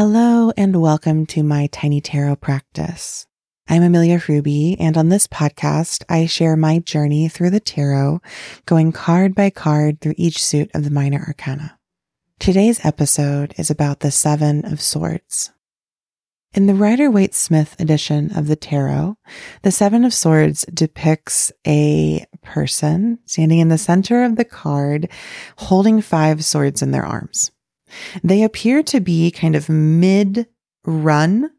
Hello and welcome to my tiny tarot practice. I'm Amelia Ruby, and on this podcast, I share my journey through the tarot, going card by card through each suit of the minor arcana. Today's episode is about the Seven of Swords. In the Rider Waite Smith edition of the tarot, the Seven of Swords depicts a person standing in the center of the card holding five swords in their arms. They appear to be kind of mid run,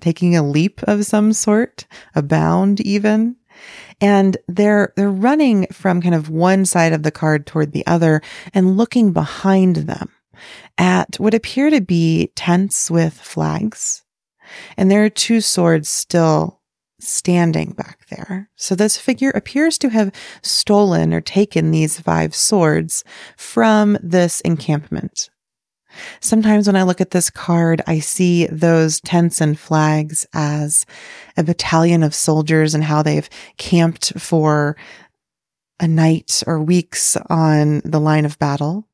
taking a leap of some sort, a bound even. And they're, they're running from kind of one side of the card toward the other and looking behind them at what appear to be tents with flags. And there are two swords still standing back there. So this figure appears to have stolen or taken these five swords from this encampment Sometimes when I look at this card, I see those tents and flags as a battalion of soldiers and how they've camped for a night or weeks on the line of battle.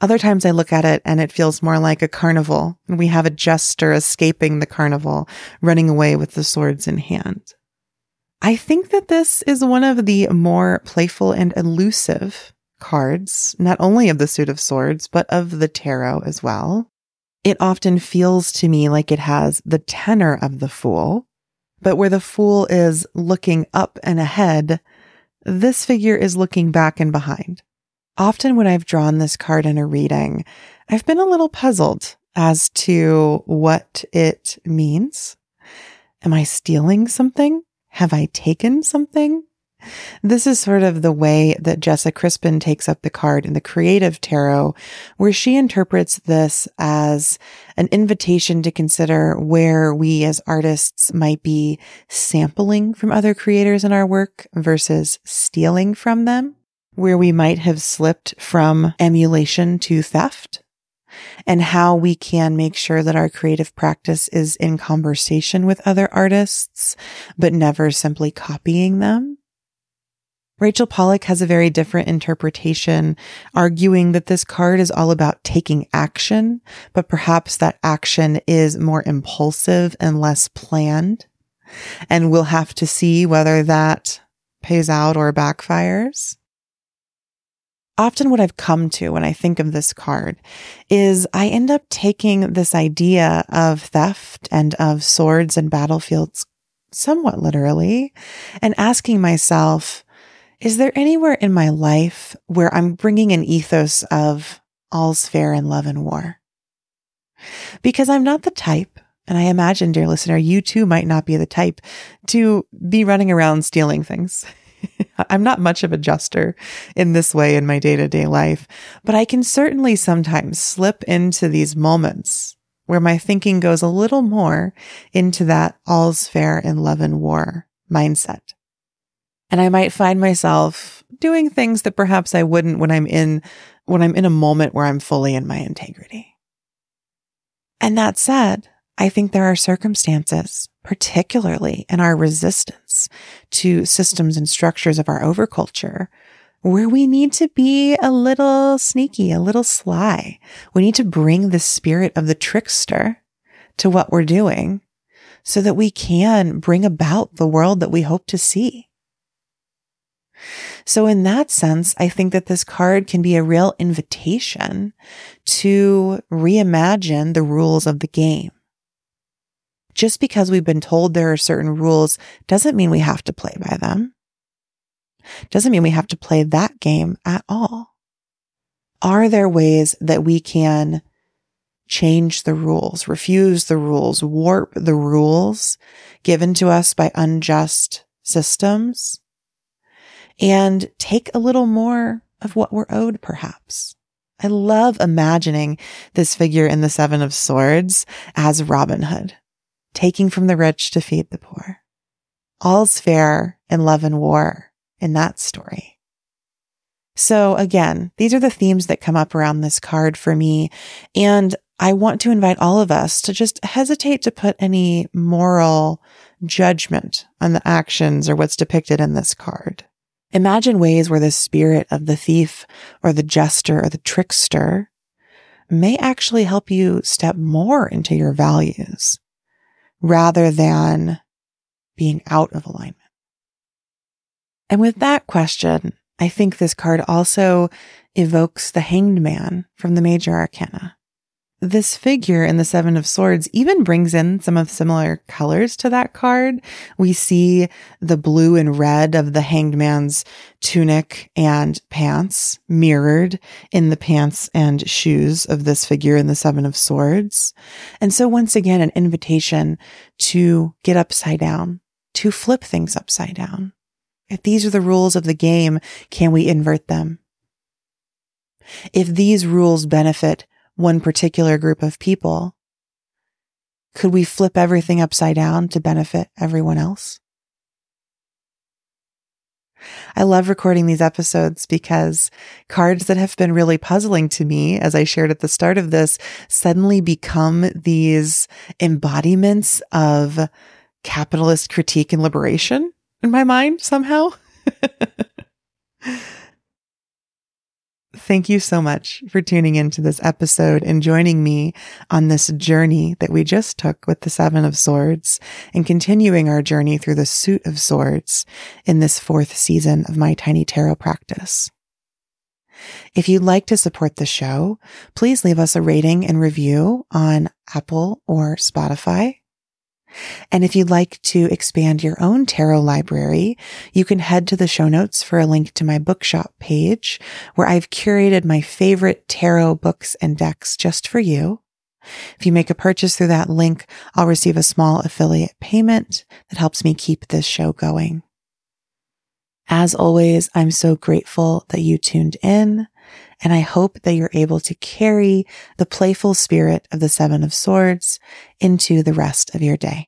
Other times I look at it and it feels more like a carnival and we have a jester escaping the carnival, running away with the swords in hand. I think that this is one of the more playful and elusive cards, not only of the suit of swords, but of the tarot as well. It often feels to me like it has the tenor of the fool, but where the fool is looking up and ahead, this figure is looking back and behind. Often when I've drawn this card in a reading, I've been a little puzzled as to what it means. Am I stealing something? Have I taken something? This is sort of the way that Jessa Crispin takes up the card in the creative tarot, where she interprets this as an invitation to consider where we as artists might be sampling from other creators in our work versus stealing from them, where we might have slipped from emulation to theft and how we can make sure that our creative practice is in conversation with other artists, but never simply copying them. Rachel Pollack has a very different interpretation, arguing that this card is all about taking action, but perhaps that action is more impulsive and less planned. And we'll have to see whether that pays out or backfires. Often what I've come to when I think of this card is I end up taking this idea of theft and of swords and battlefields somewhat literally and asking myself, is there anywhere in my life where I'm bringing an ethos of all's fair in love and war? Because I'm not the type, and I imagine, dear listener, you too might not be the type to be running around stealing things. I'm not much of a jester in this way in my day to day life, but I can certainly sometimes slip into these moments where my thinking goes a little more into that all's fair in love and war mindset. And I might find myself doing things that perhaps I wouldn't when I'm in, when I'm in a moment where I'm fully in my integrity. And that said, I think there are circumstances, particularly in our resistance to systems and structures of our overculture, where we need to be a little sneaky, a little sly. We need to bring the spirit of the trickster to what we're doing so that we can bring about the world that we hope to see. So in that sense, I think that this card can be a real invitation to reimagine the rules of the game. Just because we've been told there are certain rules doesn't mean we have to play by them. Doesn't mean we have to play that game at all. Are there ways that we can change the rules, refuse the rules, warp the rules given to us by unjust systems and take a little more of what we're owed, perhaps. I love imagining this figure in the Seven of Swords as Robin Hood, taking from the rich to feed the poor. All's fair in love and war in that story. So again, these are the themes that come up around this card for me. And I want to invite all of us to just hesitate to put any moral judgment on the actions or what's depicted in this card. Imagine ways where the spirit of the thief or the jester or the trickster may actually help you step more into your values rather than being out of alignment. And with that question, I think this card also evokes the hanged man from the major arcana. This figure in the Seven of Swords even brings in some of similar colors to that card. We see the blue and red of the hanged man's tunic and pants mirrored in the pants and shoes of this figure in the Seven of Swords. And so once again, an invitation to get upside down, to flip things upside down. If these are the rules of the game, can we invert them? If these rules benefit one particular group of people, could we flip everything upside down to benefit everyone else? I love recording these episodes because cards that have been really puzzling to me, as I shared at the start of this, suddenly become these embodiments of capitalist critique and liberation in my mind somehow. Thank you so much for tuning into this episode and joining me on this journey that we just took with the Seven of Swords and continuing our journey through the Suit of Swords in this fourth season of my Tiny Tarot practice. If you'd like to support the show, please leave us a rating and review on Apple or Spotify. And if you'd like to expand your own tarot library, you can head to the show notes for a link to my bookshop page where I've curated my favorite tarot books and decks just for you. If you make a purchase through that link, I'll receive a small affiliate payment that helps me keep this show going. As always, I'm so grateful that you tuned in and I hope that you're able to carry the playful spirit of the Seven of Swords into the rest of your day.